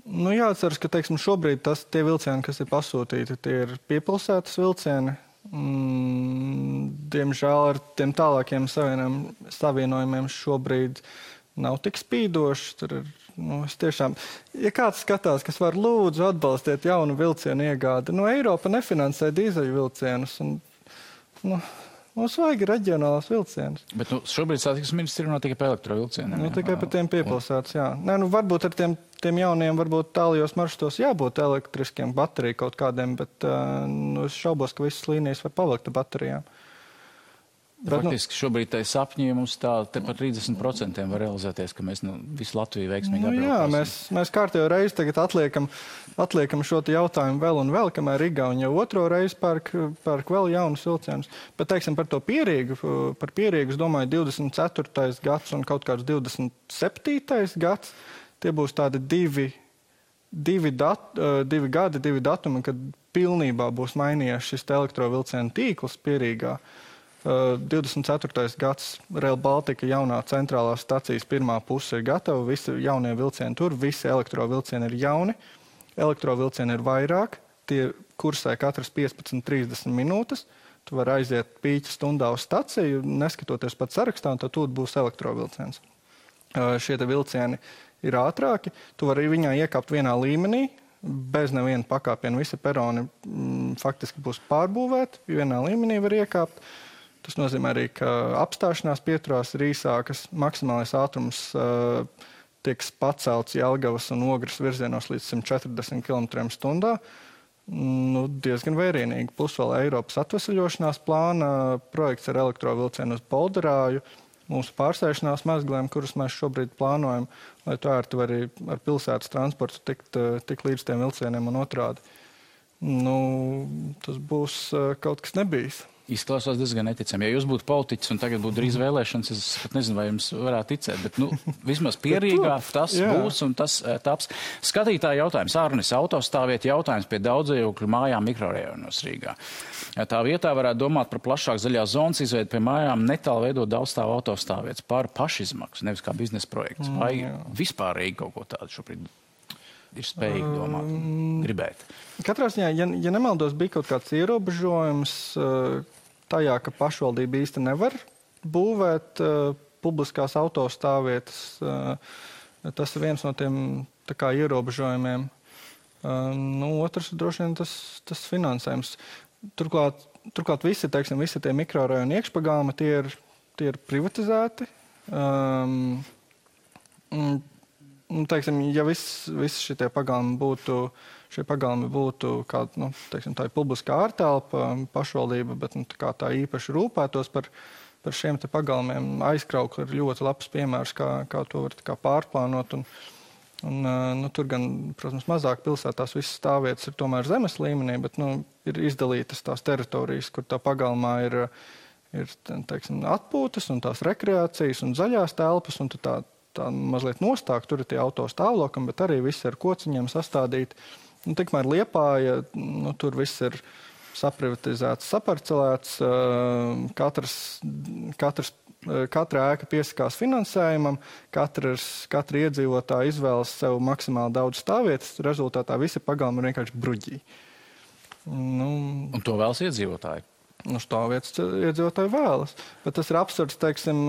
Speaker 2: Nu, jāatceras, ka teiksim, šobrīd tas, tie vilcieni, kas ir pasūtīti, tie ir piepilsētas vilcieni. Mm, diemžēl ar tiem tālākiem savienojumiem šobrīd nav tik spīdoši. Tur ir, nu, tiešām, ja kāds skatās, kas var lūdzu atbalstīt jaunu vilcienu iegādi, nu, Eiropa nefinansē dīzeļu vilcienus. Un, nu, Mums vajag reģionālās vilcienus.
Speaker 1: Bet nu, šobrīd satiksmes ministrs runā tikai par elektrovilcieniem.
Speaker 2: Nu, tikai par tiem piepilsētas, jā. Nē, nu, varbūt ar tiem, tiem jauniem, varbūt tālajos maršrutos jābūt elektriskiem bateriju kaut kādiem, bet uh, nu, es šaubos, ka visas līnijas var palikt ar baterijām. Uh,
Speaker 1: Bet, nu, Faktiski šobrīd tai sapņi mums tā par 30% var realizēties, ka mēs nu, visu Latviju veiksmīgi nu,
Speaker 2: jā, mēs, mēs kārtējo reizi tagad atliekam, atliekam šo jautājumu vēl un vēl, kamēr Igauni jau otro reizi pērk, pērk vēl jaunus vilcienus. Bet, teiksim, par to pierīgu, par pierīgu, es domāju, 24. gads un kaut kāds 27. gads, tie būs tādi divi, divi, dat, divi gadi, divi datumi, kad pilnībā būs mainījies šis elektrovilcienu tīkls pierīgā. Uh, 24. gads Rail Baltica jaunā centrālā stacijas pirmā puse ir gatava. Visi jaunie vilcieni tur, visi elektrovilcieni ir jauni. Elektrovilcieni ir vairāk, tie kursē katras 15-30 minūtes. Tu vari aiziet pīķa stundā uz staciju, neskatoties pat sarakstā, un tad tur būs elektrovilciens. Šie vilcieni ir ātrāki, tu vari viņā iekāpt vienā līmenī, bez neviena pakāpiena. Visi peroni m, mm, faktiski būs pārbūvēti, vienā līmenī var iekāpt. Uh, Tas nozīmē arī, ka apstāšanās pieturās ir īsākas, maksimālais ātrums uh, tiek pacelts Jelgavas un Ogres virzienos līdz 140 km/h. Nu, diezgan vērienīgi. Plus vēl Eiropas atvesaļošanās plāna projekts ar elektrovilcienu uz Bolderāju, mūsu pārsēšanās mezgliem, kurus mēs šobrīd plānojam, lai tu ērti arī ar pilsētas transportu tikt, tikt līdz tiem vilcieniem un otrādi. Nu, tas būs kaut kas nebijis.
Speaker 1: Izklausās diezgan neticami. Ja jūs būtu politiķis un tagad būtu drīz vēlēšanas, es pat nezinu, vai jums varētu ticēt. Bet, nu, vismaz pierīgā tas Jā. būs un tas uh, taps. Skatītāji jautājums. Ārnis autostāviet jautājums pie daudzajokļu mājām mikrorajonos Rīgā. Tā vietā varētu domāt par plašāku zaļās zonas izveidu pie mājām, netālu veidot daudzstāvu autostāvietas par pašizmaksu, nevis kā biznesa projekts. Vai mm, vispārīgi kaut ko tādu šobrīd ir spējīgi domāt, um, gribēt.
Speaker 2: Katrā ziņā, ja, ja nemaldos, bija kaut kāds ierobežojums uh, tajā, ka pašvaldība īsti nevar būvēt uh, publiskās autostāvvietas. Uh, tas ir viens no tiem kā, ierobežojumiem. Uh, nu, otrs droši vien tas, tas finansējums. Turklāt, turklāt visi, teiksim, visi tie mikrorajoni iekšpagāmi tie ir, tie ir privatizēti. Um, un, teiksim, ja viss vis šie pagalmi būtu uh, šie pagalmi būtu kāda nu, teiksim, publiska ārtelpa, pašvaldība, bet nu, tā, tā īpaši rūpētos par, par šiem pagalmiem. Aizkraukli ir ļoti labs piemērs, kā, kā to var kā pārplānot. Un, un, nu, tur gan, protams, mazāk pilsētās visas stāvvietas ir tomēr zemes līmenī, bet nu, ir izdalītas tās teritorijas, kur tā pagalmā ir, ir teiksim, atpūtas un tās rekreācijas un zaļās telpas. Un tā, tā mazliet nostāk, tur ir tie autostāvokļi, bet arī viss ar kociņiem sastādīti. Nu, tikmēr Liepāja, nu, tur viss ir saprivatizēts, saparcelēts. Katrs, katrs, katra ēka piesakās finansējumam, katrs, katra iedzīvotāja izvēlas sev maksimāli daudz stāvvietas. Rezultātā visi pagalmi ir vienkārši bruģīgi.
Speaker 1: Nu, Un to vēlas iedzīvotāji?
Speaker 2: Nu, stāvvietas iedzīvotāji vēlas. Bet tas ir absurds, teiksim,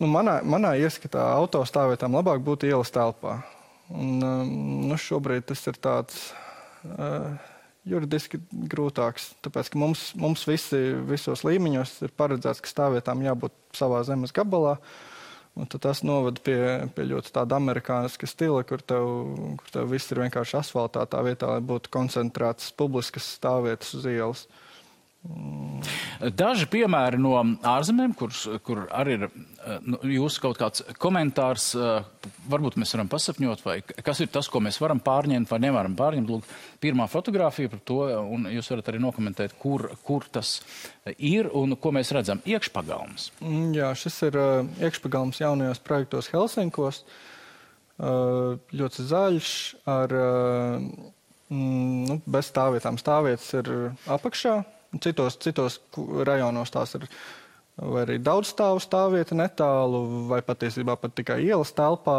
Speaker 2: nu, manā, manā ieskatā autostāvvietām labāk būtu ielas telpā. Un, nu, šobrīd tas ir tāds uh, juridiski grūtāks, tāpēc ka mums, mums visi, visos līmeņos ir paredzēts, ka stāvvietām jābūt savā zemes gabalā. Un tas novada pie, pie ļoti tāda amerikāniska stila, kur tev, kur tev viss ir vienkārši asfaltētā vietā, lai būtu koncentrētas publiskas stāvvietas uz ielas. Uh,
Speaker 1: Daži piemēri no ārzemēm, kur, kur arī ir eh, nu, jūsu kaut kāds komentārs, eh, varbūt mēs varam pasapņot, vai kas ir tas, ko mēs varam pārņemt vai nevaram pārņemt. Lūk, pirmā fotografija par to, un jūs varat arī nokomentēt, kur, kur tas ir un ko mēs redzam. Iekšpagalms.
Speaker 2: Mm, jā, šis ir uh, iekšpagalms jaunajos projektos Helsinkos. Uh, ļoti zaļš, ar mm, nu, bez stāvvietām. Stāvvietas ir apakšā, Citos, citos rajonos tās ir vai arī daudz stāvu stāvvieta netālu, vai patiesībā pat tikai ielas telpā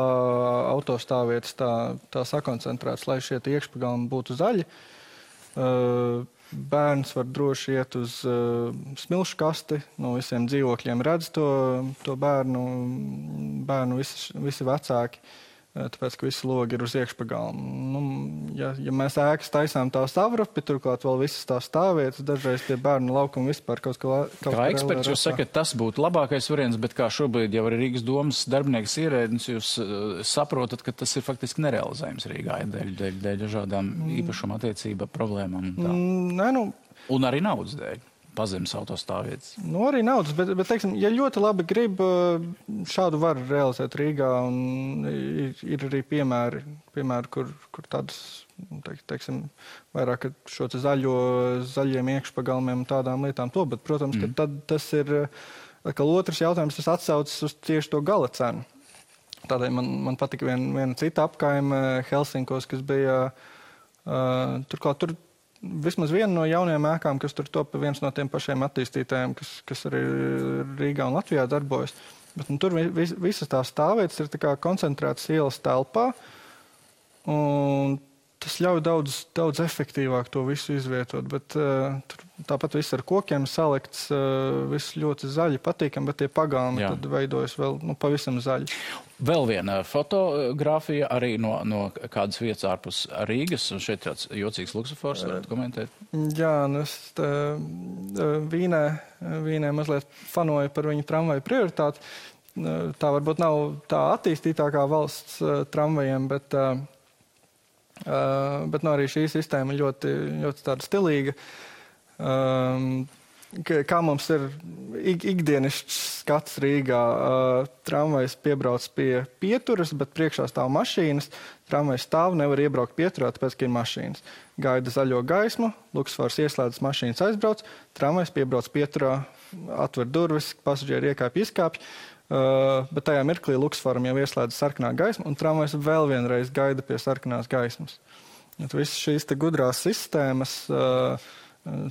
Speaker 2: autostāvvietas tā, tā sakoncentrētas, lai šie iekšpagalmi būtu zaļi. Uh, bērns var droši iet uz uh, smilšu kasti. No visiem dzīvokļiem redz to, to bērnu, bērnu visi, visi vecāki. Uh, Tāpēc, ka visi logi ir uz iekšpagalma. Nu, ja, ja mēs ēkas taisām tā savrupi, turklāt vēl visas tās stāvvietas, dažreiz pie bērnu laukuma vispār kaut kā.
Speaker 1: Kaut kā eksperts jūs sakat, tas būtu labākais variants, bet kā šobrīd jau arī Rīgas domas darbinieks ierēdnis, jūs uh, saprotat, ka tas ir faktiski nerealizējams Rīgā dēļ, dēļ, dēļ dažādām mm. īpašuma attiecība problēmām. Un,
Speaker 2: mm, ne, nu,
Speaker 1: un arī naudas dēļ pazemes autostāvvietas?
Speaker 2: Nu, arī naudas, bet, bet teiksim, ja ļoti labi grib, eh, šādu var realizēt Rīgā. Ir, ir arī piemēri, piemēri kur, kur tādas, teik, teiksim, vairāk šo zaļo, zaļiem iekšpagalmiem un tādām lietām to, bet, protams, mm. ka tad tas ir atkal otrs jautājums, tas atsaucas uz tieši to gala cenu. Tādēļ man, man patika vien, viena cita apkaime Helsinkos, kas bija, uh, turklāt tur vismaz viena no jaunajām ēkām, kas tur top, viens no tiem pašiem attīstītājiem, kas, kas arī Rīgā un Latvijā darbojas. Bet, nu, tur vis, visas tās stāvvietas ir tā koncentrētas ielas telpā. Un tas ļauj daudz, daudz efektīvāk to visu izvietot. Bet, uh, tāpat viss ar kokiem salikts, uh, viss ļoti zaļi, patīkami, bet tie pagalmi Jā. tad veidojas vēl nu, pavisam zaļi.
Speaker 1: Vēl viena fotografija arī no, no kādas vietas ārpus Rīgas, un šeit tāds jocīgs luksofors, varat komentēt?
Speaker 2: Jā, nu es tā, Vīnē, Vīnē mazliet fanoju par viņu tramvaju prioritāti. Tā varbūt nav tā attīstītākā valsts tramvajiem, bet uh, Uh, bet nu, arī šī sistēma ir ļoti, ļoti stilīga. Um, kā mums ir ik, ikdienas skats Rīgā, uh, tramvajs piebrauc pie pieturas, bet priekšā stāv mašīnas. Tramvajs stāv, nevar iebraukt pieturā, tāpēc, ka ir mašīnas. Gaida zaļo gaismu, luksvars ieslēdzas, mašīnas aizbrauc, tramvajs piebrauc pieturā, atver durvis, pasažieri iekāpj, izkāpj. Uh, bet tajā mirklī Luksvaram jau ieslēdz sarkanā gaisma, un tramvajs vēl vienreiz gaida pie sarkanās gaismas. Visas šīs gudrās sistēmas, uh,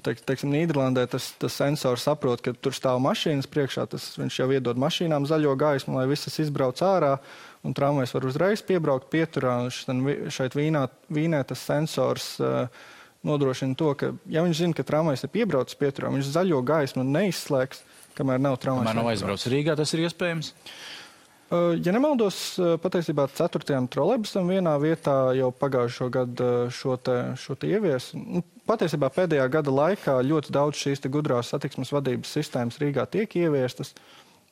Speaker 2: teik, teiksim, Nīderlandē tas, tas sensors saprot, ka tur stāv mašīnas priekšā, tas viņš jau iedod mašīnām zaļo gaismu, lai visas izbrauc ārā, un tramvajs var uzreiz piebraukt pieturā. Šeit vīnā, vīnē tas sensors uh, nodrošina to, ka, ja viņš zina, ka tramvajs ir piebraucis pieturā, viņš zaļo gaismu neizslēgs kamēr nav traumas.
Speaker 1: Kamēr nav aizbraucis Rīgā, tas ir iespējams.
Speaker 2: Ja nemaldos, patiesībā 4. trolēbusam vienā vietā jau pagājušo gadu šo, te, šo te ievies. Nu, patiesībā pēdējā gada laikā ļoti daudz šīs gudrās satiksmes vadības sistēmas Rīgā tiek ieviestas.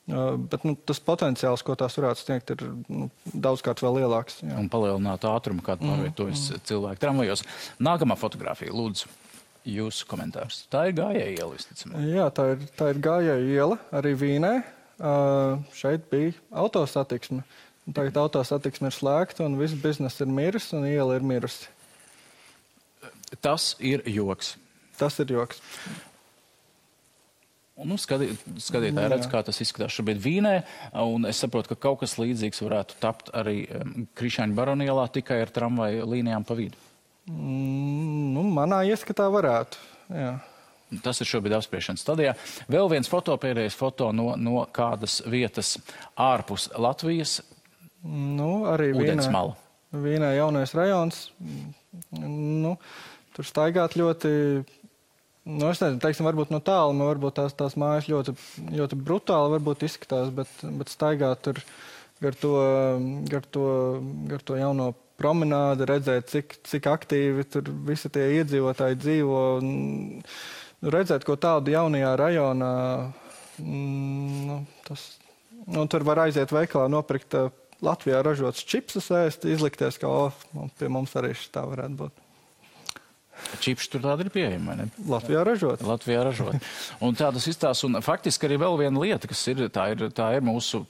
Speaker 2: Bet nu, tas potenciāls, ko tās varētu sniegt, ir nu, daudzkārt vēl lielāks.
Speaker 1: Jā. Un palielināt ātrumu, kādu pārvietojas mm, mm. cilvēki tramvajos. Nākamā fotografija, lūdzu jūsu komentārs. Tā ir gājēja iela, visticamāk.
Speaker 2: Jā, tā ir, tā ir gājēja iela arī Vīnē. Uh, šeit bija autosatiksme. Tagad autosatiksme ir slēgta un viss bizness ir miris un iela ir mirusi.
Speaker 1: Tas ir joks.
Speaker 2: Tas ir joks.
Speaker 1: Nu, skatī, skatītāji redz, kā tas izskatās šobrīd Vīnē, un es saprotu, ka kaut kas līdzīgs varētu tapt arī um, Krišāņa baronielā tikai ar tramvaju līnijām pa vidu.
Speaker 2: Mm, nu, manā ieskatā varētu. Jā.
Speaker 1: Tas ir šobrīd apspriešanas stadijā. Vēl viens foto, pēdējais foto no, no kādas vietas ārpus Latvijas.
Speaker 2: Nu, arī Vīnā, Vīnā jaunais rajons. Nu, tur staigāt ļoti, nu, es nezinu, teiksim, varbūt no tālu, man varbūt tās, tās mājas ļoti, ļoti brutāli izskatās, bet, bet staigāt tur gar to, gar to, gar to jauno promenādi, redzēt, cik, cik aktīvi tur visi tie iedzīvotāji dzīvo. Nu, redzēt, ko tādu jaunajā rajonā, nu, tas, nu, tur var aiziet veikalā nopirkt Latvijā ražots čipsus ēst, izlikties, ka oh, pie mums arī šis tā varētu būt.
Speaker 1: Čips tur tāda ir pieejama.
Speaker 2: Latvijā ražot.
Speaker 1: Latvijā ražot. Un tādas izstāsta, un faktiski arī vēl viena lieta, kas ir, tā ir, tā ir mūsu,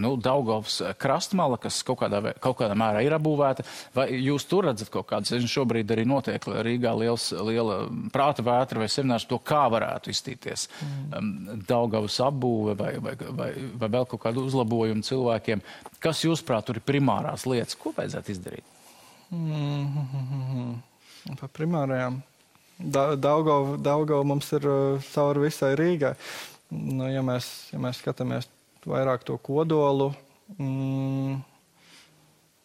Speaker 1: nu, Daugovs krastmala, kas kaut kādā, kaut kādā mērā ir apbūvēta. Vai jūs tur redzat kaut kādas, es šobrīd arī notiek Rīgā liels, liela prāta vētra vai seminārs to, kā varētu iztīties mm. Daugavas apbūve vai, vai, vai, vai vēl kaut kādu uzlabojumu cilvēkiem. Kas, jūsuprāt, tur ir primārās lietas? Ko vajadzētu izdarīt? Mm
Speaker 2: -hmm. Par primārajām. Daugau, Daugau mums ir uh, cauri visai Rīgai. Nu, ja, mēs, ja mēs skatāmies vairāk to kodolu. Mm,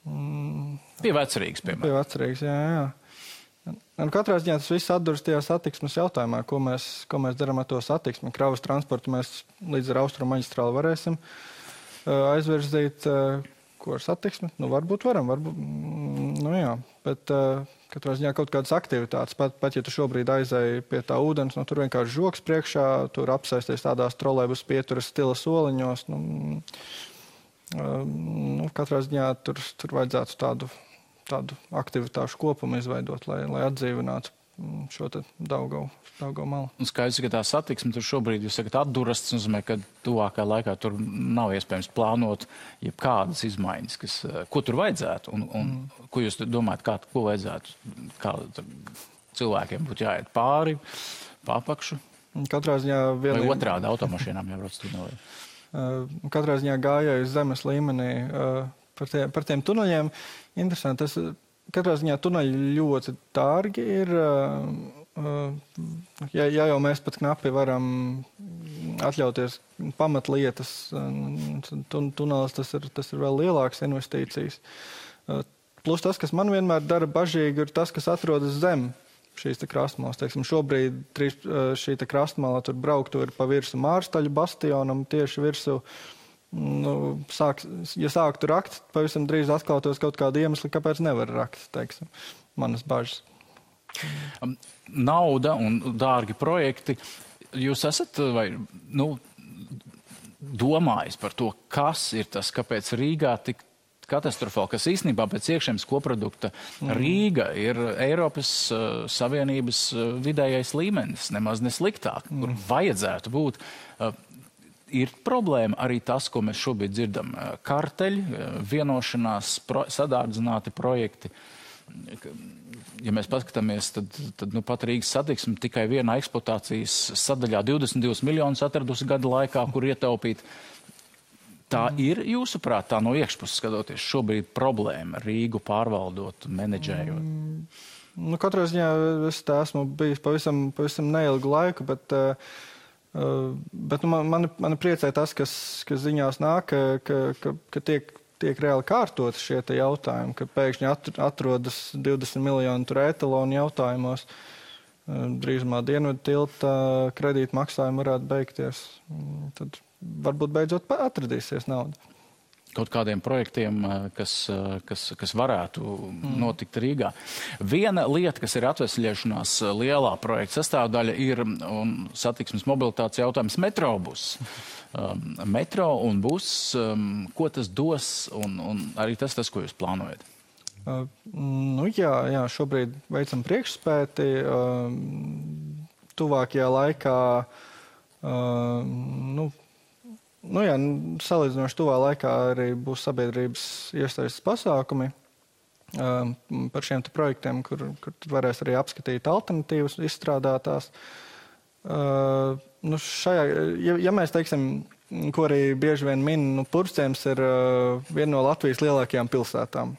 Speaker 1: mm, pie vecrīgas, piemēram.
Speaker 2: Pie vecrīgas, jā, jā. Un katrā ziņā tas viss atduras tajā satiksmes jautājumā, ko mēs, ko mēs darām ar to satiksmi. Kravas transportu mēs līdz ar austrumu maģistrāli varēsim uh, aizvirzīt, uh, ko ar satiksmi. Nu, varbūt varam, varbūt, mm, nu jā, bet uh, Katrā ziņā kaut kādas aktivitātes, pat, pat ja tu šobrīd aizēji pie tā ūdens, nu, tur vienkārši žoks priekšā, tur apsēsties tādās trolēbus pieturas stila soliņos. Nu, nu, katrā ziņā tur, tur vajadzētu tādu, tādu aktivitāšu kopumu izveidot, lai, lai atdzīvinātu šo Daugavu, malu.
Speaker 1: Skaidrs, ka tā satiksme tur šobrīd, sakat, atduras, tas nozīmē, ka tuvākā laikā tur nav iespējams plānot jebkādas izmaiņas, kas, eh, ko tur vajadzētu, un, un mm. ko jūs domājat, kā, ko vajadzētu, kā cilvēkiem būtu jāiet pāri, pārpakšu?
Speaker 2: Katrā ziņā vienīgi...
Speaker 1: Vai otrādi automašīnām jābrauc tuneļi?
Speaker 2: Uh, katrā ziņā gājēju zemes līmenī uh, par, tie, par tiem tuneļiem. Interesanti, tas katrā ziņā tuneļi ļoti dārgi ir. Ja, ja jau mēs pat knapi varam atļauties pamatlietas, tun, tunelis tas ir, tas ir vēl lielāks investīcijas. Plus tas, kas man vienmēr dara bažīgi, ir tas, kas atrodas zem šīs krastmalas. Teiksim, šobrīd trīs, šī krastmala tur brauktu ir pa virsmu Mārstaļu bastionam, tieši virsmu nu, sāk, ja sāktu rakt, pavisam drīz atklātos kaut kāda iemesla, kāpēc nevar rakt, teiksim, manas bažas.
Speaker 1: Nauda un dārgi projekti. Jūs esat vai, nu, domājis par to, kas ir tas, kāpēc Rīgā tik katastrofāli, kas īstenībā pēc iekšzemes koprodukta mm. Rīga ir Eiropas uh, Savienības uh, vidējais līmenis, nemaz nesliktāk, mm. kur vajadzētu būt. Uh, ir problēma arī tas, ko mēs šobrīd dzirdam. Karteļi, vienošanās, pro, sadārdzināti projekti. Ja mēs paskatāmies, tad, tad nu, pat Rīgas satiksme tikai vienā eksploatācijas sadaļā 22 miljonus atradusi gada laikā, kur ietaupīt. Tā mm. ir, jūsuprāt, tā no iekšpuses skatoties, šobrīd problēma Rīgu pārvaldot, menedžējot? Mm.
Speaker 2: Nu, katrā ziņā es esmu bijis pavisam, pavisam neilgu laiku, bet Uh, bet nu, man, man, man priecē tas, kas, kas ziņās nāk, ka, ka, ka tiek, tiek reāli kārtot šie jautājumi, ka pēkšņi atrodas 20 miljonu etalonu jautājumos. Drīzumā dienvidu tilta kredīta maksājumi varētu beigties. Tad varbūt beidzot atradīsies nauda
Speaker 1: kaut kādiem projektiem, eh, kas, eh, kas, kas varētu mm. notikt Rīgā. Viena lieta, kas ir atvesļošanās lielā projekta sastāvdaļa, ir satiksmes mobilitātes jautājums metrobus. Um, metro un bus, um, ko tas dos, un, un arī tas, tas, ko jūs plānojat?
Speaker 2: Uh, nu, jā, jā, šobrīd veicam priekšspēti. Uh, tuvākajā laikā uh, nu, nu, jā, salīdzinoši tuvā laikā arī būs sabiedrības iesaistas pasākumi um, par šiem projektiem, kur, kur varēs arī apskatīt alternatīvas izstrādātās. Uh, nu, šajā, ja, ja mēs teiksim, ko arī bieži vien min, nu, Purcēns ir uh, viena no Latvijas lielākajām pilsētām.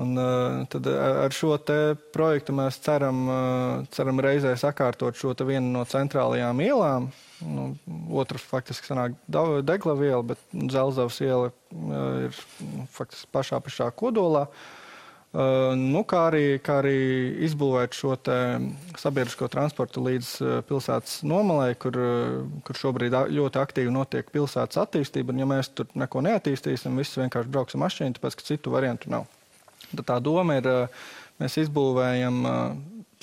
Speaker 2: Un, uh, tad ar šo projektu mēs ceram, uh, ceram reizē sakārtot šo vienu no centrālajām ielām, uh, Nu, otrs faktiski sanāk degla viela, bet Zelzavas iela ir nu, faktiski pašā pašā kodolā. Uh, nu, kā, arī, kā arī izbūvēt šo sabiedrisko transportu līdz uh, pilsētas nomalē, kur, kur šobrīd ļoti aktīvi notiek pilsētas attīstība. Un, ja mēs tur neko neattīstīsim, visi vienkārši brauksim mašīnu, tāpēc ka citu variantu nav. Tad tā doma ir, mēs izbūvējam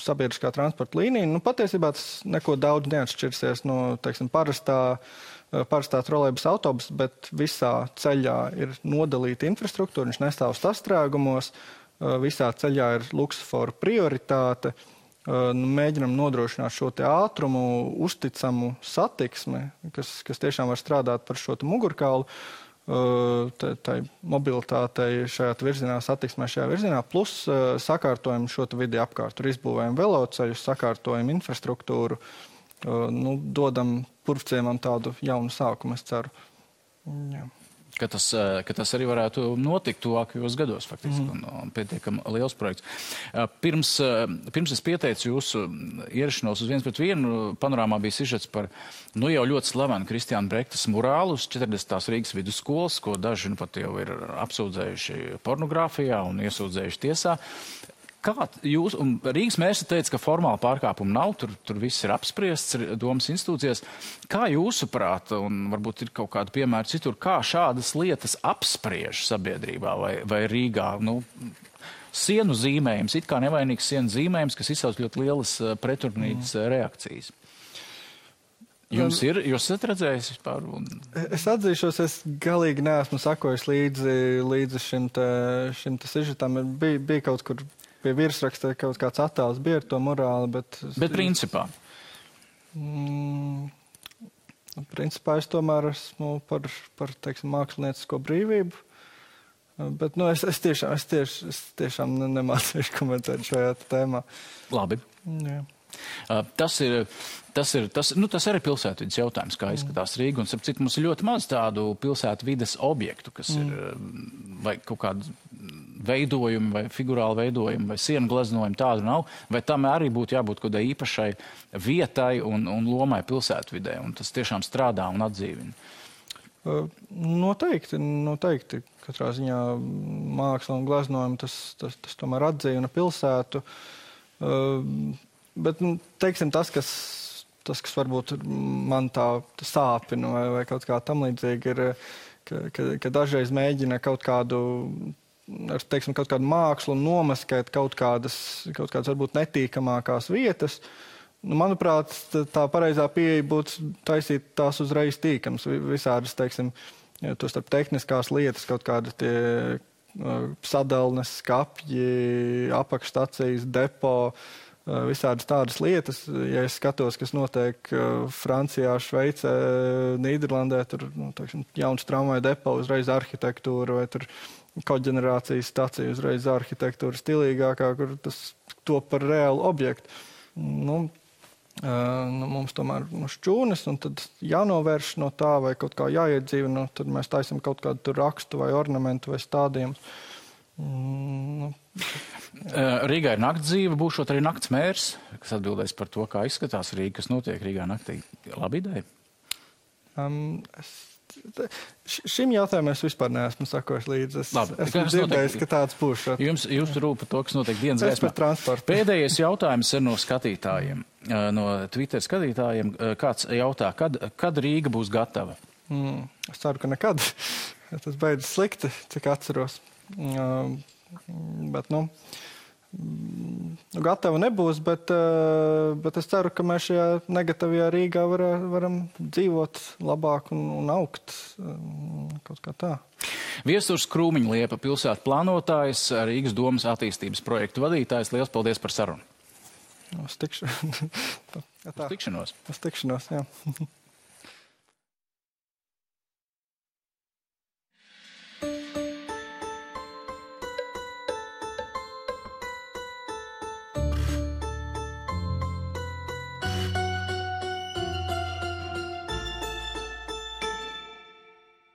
Speaker 2: sabiedriskā transporta līniju. Nu, patiesībā tas neko daudz neatšķirsies no teiksim, parastā parastā trolēļus autobusa, bet visā ceļā ir nodalīta infrastruktūra. Viņš nestāv sastrēgumos, visā ceļā ir luksusforu prioritāte. Nu, mēģinam nodrošināt šo ātrumu, uzticamu satiksmi, kas, kas tiešām var strādāt par šo mugurkaulu, tai mobilitātei šajā virzienā, satiksmē šajā virzienā, plus sakārtojam šo vidi apkārt. Tur izbūvējam veloceļus, sakārtojam infrastruktūru, nu, dodam purvciemam tādu jaunu sākumu, es ceru.
Speaker 1: Jā ka tas, eh, ka tas arī varētu notikt tuvākajos gados, faktiski, mm. un, un pietiekami liels projekts. Eh, pirms, eh, pirms es pieteicu jūsu ierašanos uz viens pret vienu, panorāmā bija sižets par nu jau ļoti slavenu Kristiānu Brektas murālu uz 40. Rīgas vidusskolas, ko daži nu, pat jau ir apsūdzējuši pornogrāfijā un iesūdzējuši tiesā. Kā jūs, un Rīgas mērs teica, ka formāla pārkāpuma nav, tur, tur viss ir apspriests domas institūcijās. Kā jūsuprāt, un varbūt ir kaut kāda piemēra citur, kā šādas lietas apspriež sabiedrībā vai, vai Rīgā? Nu, sienu zīmējums, it kā nevainīgs sienu zīmējums, kas izsauc ļoti lielas eh, pretrunīgas mm. reakcijas. Jums ir, jūs esat redzējis vispār? Un...
Speaker 2: Es atzīšos, es galīgi neesmu sakojis līdzi, līdzi šim, te, šim te sižetam. Bija, bija kaut kur pie virsraksta kaut kāds attēls bija ar to morāli, bet...
Speaker 1: Bet principā?
Speaker 2: Mm, principā es tomēr esmu par, par teiksim, māksliniecisko brīvību. Bet nu, es, es tiešām, es tieši, es tiešām nemācīšu komentēt šajā tēmā.
Speaker 1: Labi. Jā. Uh, tas ir, tas ir, tas, nu, tas arī pilsētvidas jautājums, kā izskatās Rīga. Un, citu, mums ir ļoti maz tādu pilsētvidas objektu, kas mm. ir vai kaut kādu veidojumi, vai figurāli veidojumi, vai sienu gleznojumi tādu nav, vai tam arī būtu jābūt kaut kādai īpašai vietai un, un lomai pilsētvidē, un tas tiešām strādā un atdzīvina.
Speaker 2: Noteikti, noteikti. Katrā ziņā māksla un gleznojumi tas, tas, tas tomēr atdzīvina pilsētu. Bet, nu, teiksim, tas, kas, tas, kas varbūt man tā sāpina vai, vai kaut kā tam līdzīga, ir, ka, ka, ka dažreiz mēģina kaut kādu ar teiksim, kaut kādu mākslu un nomaskēt kaut kādas, kaut kādas varbūt netīkamākās vietas. Nu, manuprāt, tā pareizā pieeja būtu taisīt tās uzreiz tīkams. Visādas, teiksim, to starp tehniskās lietas, kaut kāda tie uh, sadalnes, skapji, apakšstacijas, depo, uh, visādas tādas lietas. Ja es skatos, kas notiek uh, Francijā, Šveicē, Nīderlandē, tur nu, teiksim, jauns tramvaju depo, uzreiz arhitektūra vai koģenerācijas stacija uzreiz arhitektūra stilīgākā, kur tas top par reālu objektu. Nu, nu, mums tomēr nu, šķūnis, un tad jānovērš no tā, vai kaut kā jāiedzīvina. Nu, tad mēs taisām kaut kādu rakstu vai ornamentu vai stādījumu.
Speaker 1: Mm, nu. Rīgā ir nakts dzīve, būs arī nakts mērs, kas atbildēs par to, kā izskatās Rīga, kas notiek Rīgā naktī. Labi ideja.
Speaker 2: Um, Šim jautājumam es vispār neesmu sakojis līdzi. Es Labi, esmu dzirdējis, ka tāds būs.
Speaker 1: Jums, jums rūp to, kas notiek dienas gaismā. Pēdējais jautājums ir no skatītājiem, no Twitter skatītājiem. Kāds jautā, kad, kad Rīga būs gatava?
Speaker 2: Mm, es ceru, ka nekad. Tas beidzas slikti, cik atceros. Bet, nu, gatava nebūs, bet, eh, bet es ceru, ka mēs šajā negatīvajā Rīgā var, varam dzīvot labāk un, un augt. Eh, kaut kā tā.
Speaker 1: Viesurs Krūmiņa Liepa pilsētu plānotājs, Rīgas domas attīstības projektu vadītājs. Lielas paldies par sarunu! Uz tikšanos.
Speaker 2: Uz tikšanos, jā.